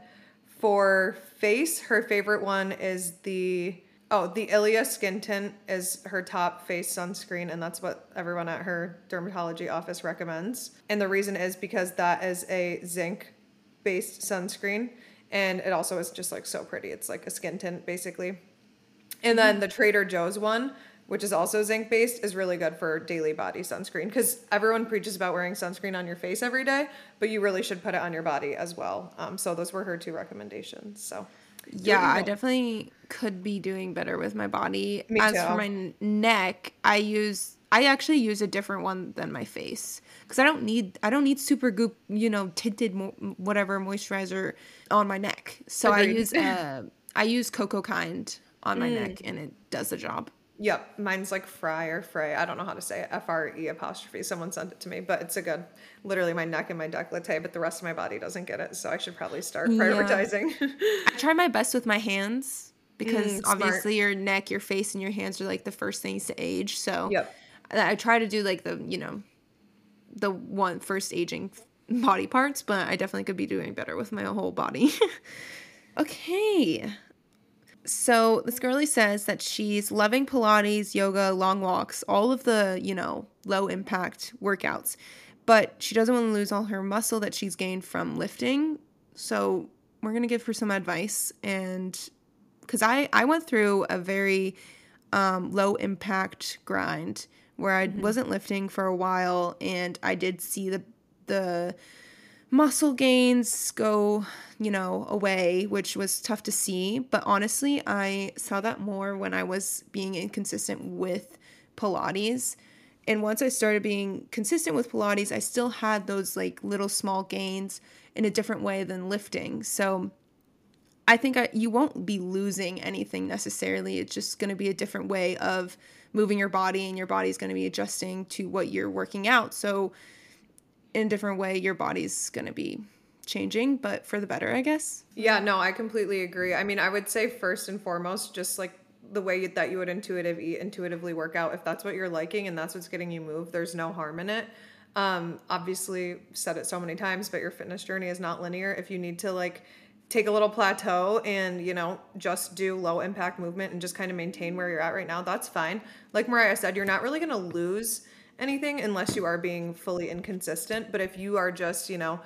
for face, her favorite one is the oh the Ilia Skin Tint is her top face sunscreen, and that's what everyone at her dermatology office recommends. And the reason is because that is a zinc based sunscreen, and it also is just like so pretty. It's like a skin tint basically. And then the Trader Joe's one, which is also zinc based, is really good for daily body sunscreen because everyone preaches about wearing sunscreen on your face every day, but you really should put it on your body as well. Um, so those were her two recommendations. So Yeah, I definitely could be doing better with my body. Me As too. for my neck, I use I actually use a different one than my face because I don't need I don't need Supergoop you know tinted mo- whatever moisturizer on my neck. So I use uh I use Cocokind on my Mm. neck and it does the job. Yep, mine's like Fry or Frey. I don't know how to say it. F R E apostrophe. Someone sent it to me, but it's a good, literally my neck and my décolleté, but the rest of my body doesn't get it. So I should probably start Yeah. prioritizing. I try my best with my hands because Mm, smart. obviously your neck, your face, and your hands are like the first things to age. So Yep. I try to do like the you know the one first aging body parts, but I definitely could be doing better with my whole body. okay. So this girlie says that she's loving Pilates, yoga, long walks, all of the, you know, low impact workouts. But she doesn't want to lose all her muscle that she's gained from lifting. So we're going to give her some advice and cuz I I went through a very um, low impact grind where I mm-hmm. wasn't lifting for a while and I did see the the muscle gains go, you know, away, which was tough to see. But honestly, I saw that more when I was being inconsistent with Pilates. And once I started being consistent with Pilates, I still had those like little small gains in a different way than lifting. So I think I, you won't be losing anything necessarily. It's just going to be a different way of moving your body, and your body's going to be adjusting to what you're working out. So, in a different way, your body's going to be changing, but for the better, I guess. Yeah, no, I completely agree. I mean, I would say first and foremost, just like the way that you would intuitive eat, intuitively work out, if that's what you're liking and that's what's getting you move, there's no harm in it. Um, obviously, said it so many times, but your fitness journey is not linear. If you need to like take a little plateau and you know just do low impact movement and just kind of maintain where you're at right now that's fine like mariah said you're not really going to lose anything unless you are being fully inconsistent but if you are just you know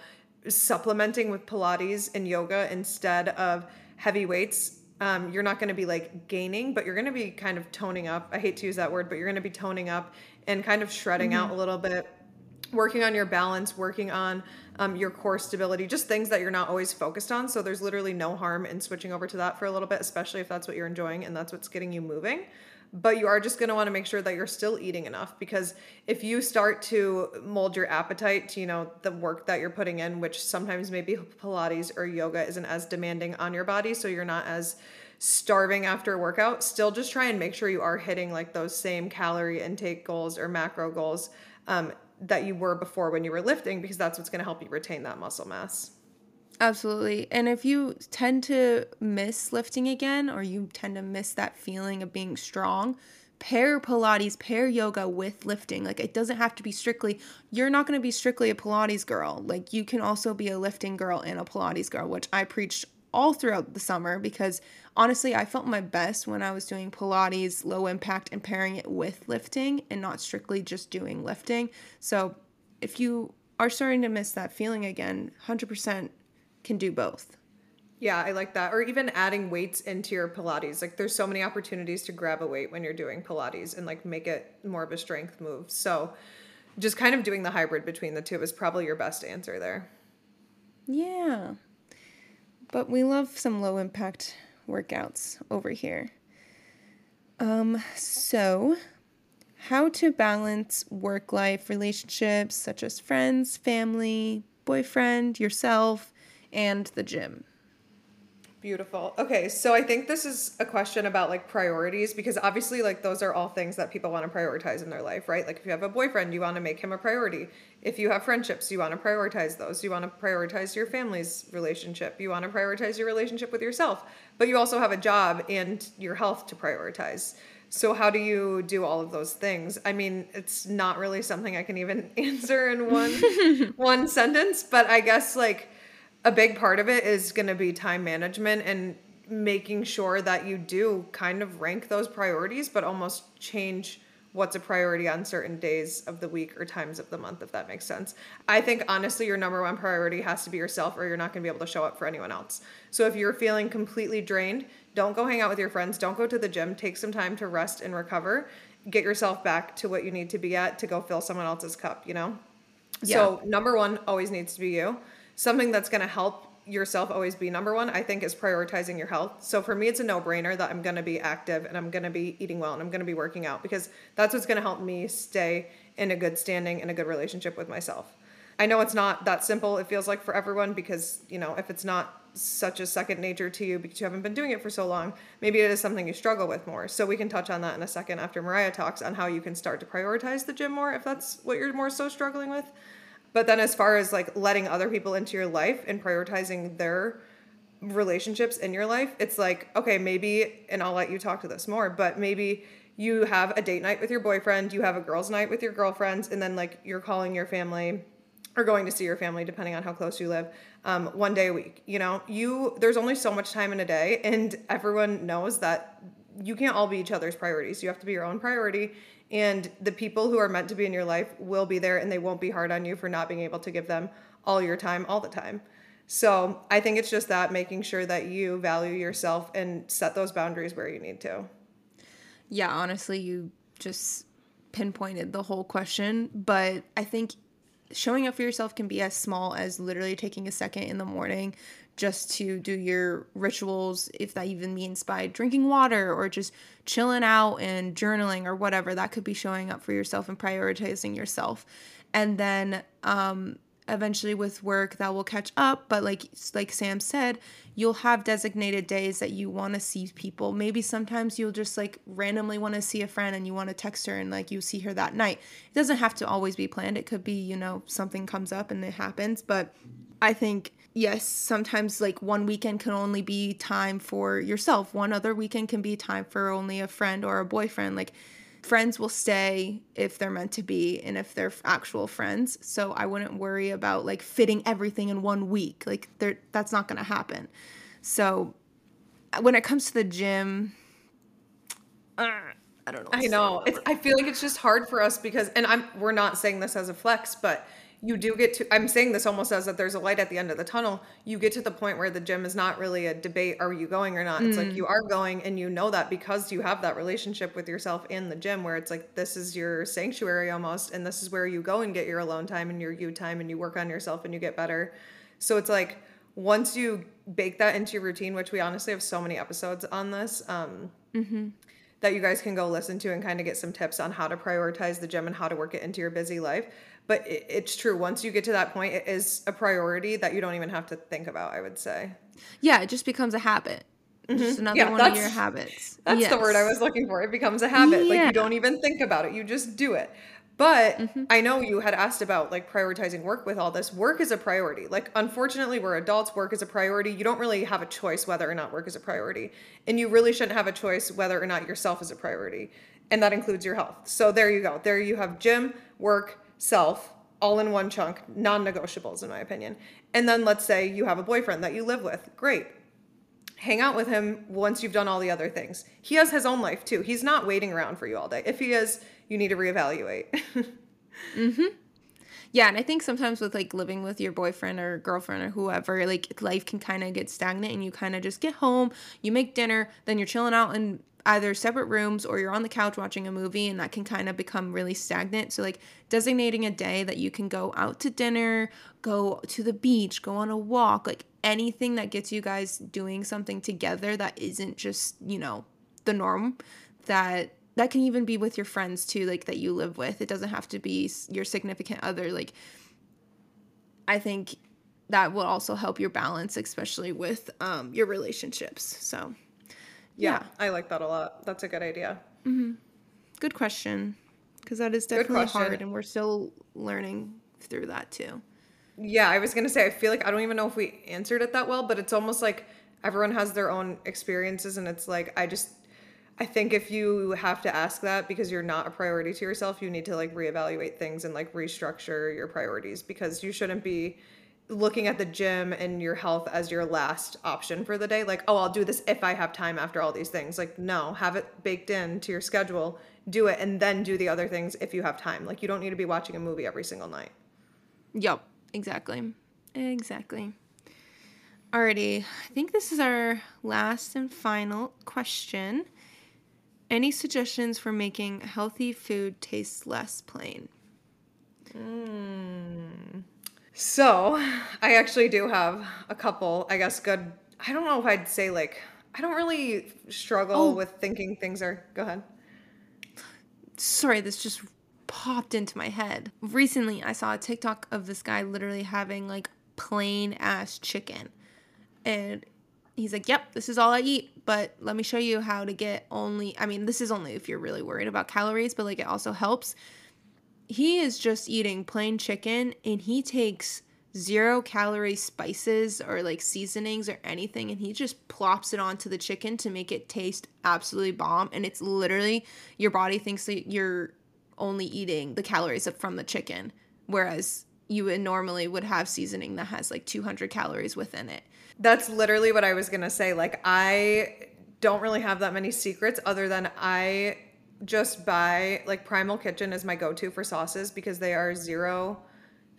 supplementing with pilates and yoga instead of heavy weights um, you're not going to be like gaining but you're going to be kind of toning up i hate to use that word but you're going to be toning up and kind of shredding mm-hmm. out a little bit working on your balance working on um, your core stability, just things that you're not always focused on. So there's literally no harm in switching over to that for a little bit, especially if that's what you're enjoying and that's what's getting you moving. But you are just going to want to make sure that you're still eating enough because if you start to mold your appetite to, you know, the work that you're putting in, which sometimes maybe Pilates or yoga isn't as demanding on your body, so you're not as starving after a workout, still just try and make sure you are hitting like those same calorie intake goals or macro goals um, that you were before when you were lifting because that's what's going to help you retain that muscle mass. Absolutely. And if you tend to miss lifting again or you tend to miss that feeling of being strong, pair Pilates, pair yoga with lifting. Like it doesn't have to be strictly, you're not going to be strictly a Pilates girl. Like you can also be a lifting girl and a Pilates girl, which I preached all throughout the summer because honestly, I felt my best when I was doing Pilates, low impact, and pairing it with lifting and not strictly just doing lifting. So if you are starting to miss that feeling again, 100% can do both. Yeah, I like that. Or even adding weights into your Pilates. Like there's so many opportunities to grab a weight when you're doing Pilates and like make it more of a strength move. So just kind of doing the hybrid between the two is probably your best answer there. Yeah. But we love some low impact workouts over here. Um, so, how to balance work life relationships such as friends, family, boyfriend, yourself, and the gym. Beautiful. Okay, so I think this is a question about like priorities because obviously, like, those are all things that people want to prioritize in their life, right? Like, if you have a boyfriend, you want to make him a priority. If you have friendships, you want to prioritize those. You want to prioritize your family's relationship. You want to prioritize your relationship with yourself, but you also have a job and your health to prioritize. So, how do you do all of those things? I mean, it's not really something I can even answer in one one sentence, but I guess like a big part of it is going to be time management and making sure that you do kind of rank those priorities, but almost change what's a priority on certain days of the week or times of the month, if that makes sense. I think honestly, your number one priority has to be yourself, or you're not going to be able to show up for anyone else. So if you're feeling completely drained, don't go hang out with your friends, don't go to the gym, take some time to rest and recover. Get yourself back to what you need to be at to go fill someone else's cup, you know? Yeah. So, number one always needs to be you something that's going to help yourself always be number one, I think, is prioritizing your health. So for me, it's a no brainer that I'm going to be active and I'm going to be eating well and I'm going to be working out because that's what's going to help me stay in a good standing and a good relationship with myself. I know it's not that simple, it feels like for everyone because, you know, if it's not such a second nature to you because you haven't been doing it for so long, maybe it is something you struggle with more. So we can touch on that in a second after Mariah talks on how you can start to prioritize the gym more if that's what you're more so struggling with. But then as far as like letting other people into your life and prioritizing their relationships in your life, it's like, okay, maybe, and I'll let you talk to this more, but maybe you have a date night with your boyfriend, you have a girls' night with your girlfriends, and then like you're calling your family or going to see your family, depending on how close you live, um, one day a week. You know, you there's only so much time in a day, and everyone knows that you can't all be each other's priorities. You have to be your own priority, and the people who are meant to be in your life will be there and they won't be hard on you for not being able to give them all your time all the time. So I think it's just that making sure that you value yourself and set those boundaries where you need to. Yeah, honestly, you just pinpointed the whole question. But I think showing up for yourself can be as small as literally taking a second in the morning just to do your rituals, if that even means by drinking water or just chilling out and journaling or whatever. That could be showing up for yourself and prioritizing yourself. And then um, eventually with work that will catch up but like like Sam said you'll have designated days that you want to see people maybe sometimes you'll just like randomly want to see a friend and you want to text her and like you see her that night it doesn't have to always be planned it could be you know something comes up and it happens but i think yes sometimes like one weekend can only be time for yourself one other weekend can be time for only a friend or a boyfriend like friends will stay if they're meant to be and if they're actual friends. So I wouldn't worry about like fitting everything in one week. Like there that's not going to happen. So when it comes to the gym uh, I don't know. I know. It's I feel like it's just hard for us because and I'm we're not saying this as a flex, but you do get to i'm saying this almost as that there's a light at the end of the tunnel you get to the point where the gym is not really a debate are you going or not mm. it's like mm. you are going and you know that because you have that relationship with yourself in the gym where it's like this is your sanctuary almost and this is where you go and get your alone time and your you time and you work on yourself and you get better so it's like once you bake that into your routine which we honestly have so many episodes on this um, mm-hmm that you guys can go listen to and kind of get some tips on how to prioritize the gym and how to work it into your busy life. But it, it's true. Once you get to that point, it is a priority that you don't even have to think about, I would say. Yeah, it just becomes a habit. Mm-hmm. Just another yeah, one of your habits. That's yes. the word I was looking for. It becomes a habit. Yeah. Like you don't even think about it. You just do it. But mm-hmm. I know you had asked about like prioritizing work with all this. Work is a priority. Like, unfortunately, we're adults, work is a priority. You don't really have a choice whether or not work is a priority. And you really shouldn't have a choice whether or not yourself is a priority. And that includes your health. So there you go. There you have gym, work, self, all in one chunk, non negotiables, in my opinion. And then let's say you have a boyfriend that you live with. Great hang out with him once you've done all the other things. He has his own life too. He's not waiting around for you all day. If he is, you need to reevaluate. mhm. Yeah, and I think sometimes with like living with your boyfriend or girlfriend or whoever, like life can kind of get stagnant and you kind of just get home, you make dinner, then you're chilling out in either separate rooms or you're on the couch watching a movie and that can kind of become really stagnant. So like designating a day that you can go out to dinner, go to the beach, go on a walk, like anything that gets you guys doing something together that isn't just, you know, the norm that that can even be with your friends too like that you live with. It doesn't have to be your significant other. Like i think that will also help your balance especially with um, your relationships. So yeah, yeah, i like that a lot. That's a good idea. Mm-hmm. good question because that is definitely hard and we're still learning through that too. Yeah i was gonna say i feel like i don't even know if we answered it that well but it's almost like everyone has their own experiences and it's like i just I think if you have to ask that because you're not a priority to yourself, you need to like reevaluate things and like restructure your priorities because you shouldn't be looking at the gym and your health as your last option for the day. Like, oh, I'll do this if I have time after all these things. Like, no, have it baked into your schedule, do it, and then do the other things if you have time. Like, you don't need to be watching a movie every single night. Yep, exactly. Exactly. Alrighty, I think this is our last and final question. Any suggestions for making healthy food taste less plain? Mm. So, I actually do have a couple, I guess, good. I don't know if I'd say like, I don't really struggle oh. with thinking things are. Go ahead. Sorry, this just popped into my head. Recently, I saw a TikTok of this guy literally having like plain ass chicken. And he's like, "Yep, this is all I eat, but let me show you how to get only I mean, this is only if you're really worried about calories, but like it also helps." He is just eating plain chicken and he takes zero calorie spices or like seasonings or anything and he just plops it onto the chicken to make it taste absolutely bomb and it's literally your body thinks that you're only eating the calories from the chicken whereas you would normally would have seasoning that has like 200 calories within it that's literally what I was going to say. Like, I don't really have that many secrets other than I just buy, like, Primal Kitchen is my go to for sauces because they are zero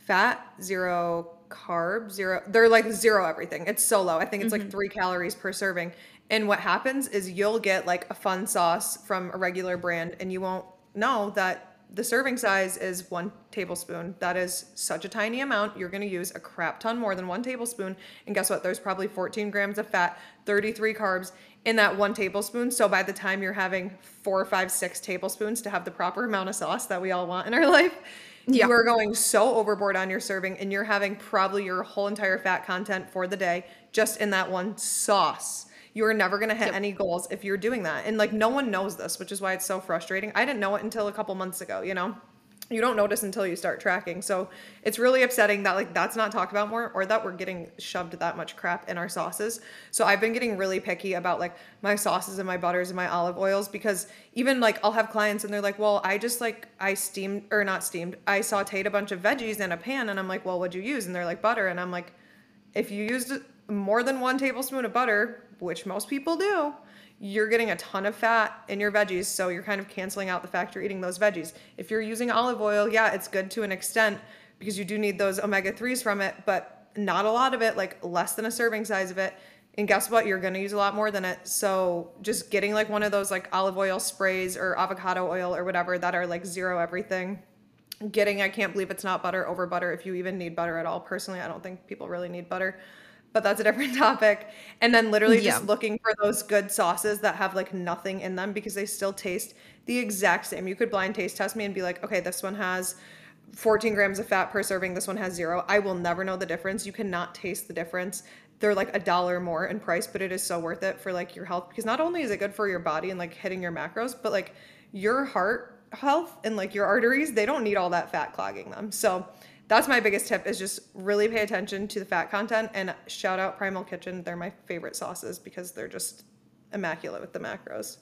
fat, zero carb, zero. They're like zero everything. It's so low. I think it's mm-hmm. like three calories per serving. And what happens is you'll get like a fun sauce from a regular brand and you won't know that the serving size is one tablespoon. That is such a tiny amount. You're going to use a crap ton more than one tablespoon. And guess what? There's probably 14 grams of fat, 33 carbs in that one tablespoon. So by the time you're having four, five, six tablespoons to have the proper amount of sauce that we all want in our life, yeah. you are going so overboard on your serving and you're having probably your whole entire fat content for the day just in that one sauce. You are never going to hit yep. any goals if you're doing that. And like no one knows this, which is why it's so frustrating. I didn't know it until a couple months ago, you know? You don't notice until you start tracking. So it's really upsetting that like that's not talked about more or that we're getting shoved that much crap in our sauces. So I've been getting really picky about like my sauces and my butters and my olive oils because even like I'll have clients and they're like, "Well, I just like I steamed or not steamed. I sautéed a bunch of veggies in a pan." And I'm like, "Well, what'd you use?" And they're like, "Butter." And I'm like, "If you used more than 1 tablespoon of butter, which most people do, you're getting a ton of fat in your veggies. So you're kind of canceling out the fact you're eating those veggies. If you're using olive oil, yeah, it's good to an extent because you do need those omega 3s from it, but not a lot of it, like less than a serving size of it. And guess what? You're going to use a lot more than it. So just getting like one of those like olive oil sprays or avocado oil or whatever that are like zero everything. Getting, I can't believe it's not butter over butter if you even need butter at all. Personally, I don't think people really need butter but that's a different topic. And then literally yeah. just looking for those good sauces that have like nothing in them because they still taste the exact same. You could blind taste test me and be like, okay, this one has 14 grams of fat per serving, this one has zero. I will never know the difference. You cannot taste the difference. They're like a dollar more in price, but it is so worth it for like your health because not only is it good for your body and like hitting your macros, but like your heart health and like your arteries, they don't need all that fat clogging them. So that's my biggest tip is just really pay attention to the fat content and shout out Primal Kitchen. They're my favorite sauces because they're just immaculate with the macros.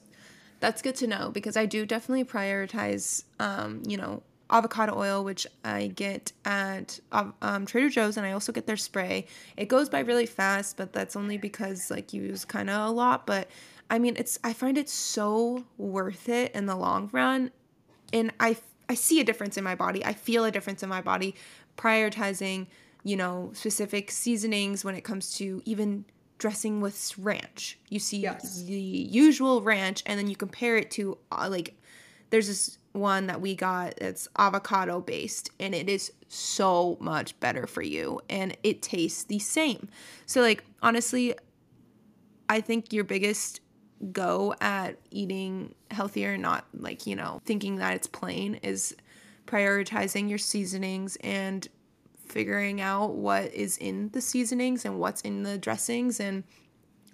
That's good to know because I do definitely prioritize, um, you know, avocado oil, which I get at um, Trader Joe's, and I also get their spray. It goes by really fast, but that's only because like you use kind of a lot. But I mean, it's I find it so worth it in the long run, and I I see a difference in my body. I feel a difference in my body prioritizing, you know, specific seasonings when it comes to even dressing with ranch. You see yes. the usual ranch and then you compare it to uh, like there's this one that we got that's avocado based and it is so much better for you and it tastes the same. So like honestly I think your biggest go at eating healthier, not like, you know, thinking that it's plain, is prioritizing your seasonings and figuring out what is in the seasonings and what's in the dressings. And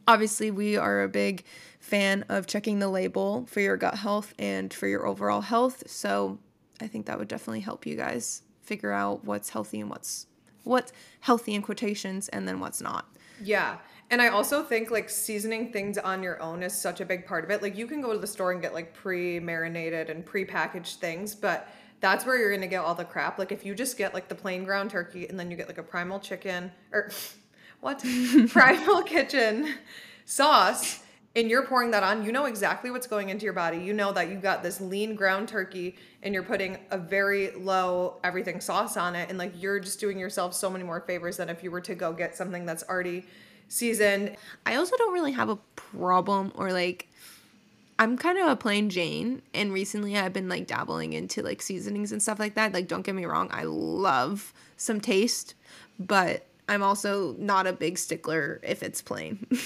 obviously, we are a big fan of checking the label for your gut health and for your overall health. So I think that would definitely help you guys figure out what's healthy and what's what's healthy in quotations and then what's not. Yeah. And I also think like seasoning things on your own is such a big part of it. Like you can go to the store and get like pre-marinated and pre-packaged things, but that's where you're gonna get all the crap. Like if you just get like the plain ground turkey and then you get like a primal chicken or what primal kitchen sauce and you're pouring that on, you know exactly what's going into your body. You know that you got this lean ground turkey and you're putting a very low everything sauce on it, and like you're just doing yourself so many more favors than if you were to go get something that's already season. I also don't really have a problem or like I'm kind of a plain Jane and recently I've been like dabbling into like seasonings and stuff like that. Like don't get me wrong, I love some taste, but I'm also not a big stickler if it's plain.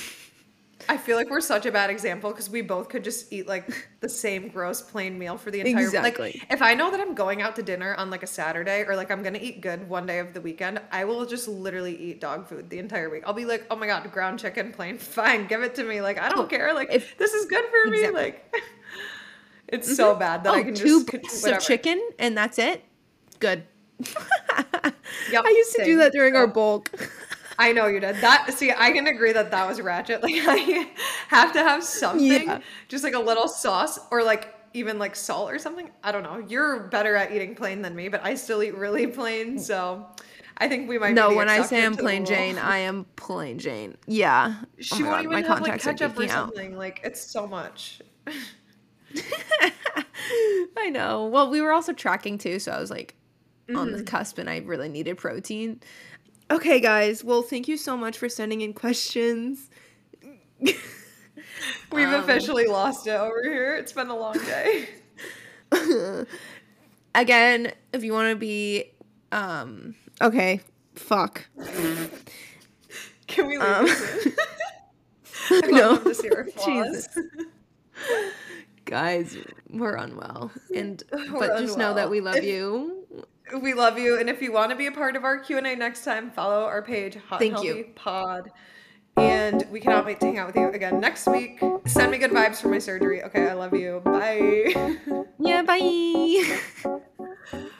I feel like we're such a bad example because we both could just eat like the same gross plain meal for the entire exactly. Like if I know that I'm going out to dinner on like a Saturday or like I'm gonna eat good one day of the weekend, I will just literally eat dog food the entire week. I'll be like, oh my god, ground chicken, plain, fine, give it to me. Like I don't oh, care. Like if this is good for exactly. me. Like it's mm-hmm. so bad that oh, I can two just of chicken and that's it. Good. yep, I used to same. do that during our bulk. I know you did that. See, I can agree that that was ratchet. Like I have to have something, yeah. just like a little sauce or like even like salt or something. I don't know. You're better at eating plain than me, but I still eat really plain. So I think we might. No, when I say I'm plain Jane, I am plain Jane. Yeah. She oh won't God, even have like ketchup or something. Out. Like it's so much. I know. Well, we were also tracking too, so I was like mm-hmm. on the mm-hmm. cusp, and I really needed protein. Okay, guys. Well, thank you so much for sending in questions. We've um, officially lost it over here. It's been a long day. again, if you want to be, um, okay, fuck. Can we leave Um, this in? I no, love this year. Jesus. Guys, we're unwell, and We're but just know that we love If- you. We love you, and if you want to be a part of our Q and A next time, follow our page, Hot Thank and you. Healthy Pod. And we cannot wait to hang out with you again next week. Send me good vibes for my surgery. Okay, I love you. Bye. Yeah, bye.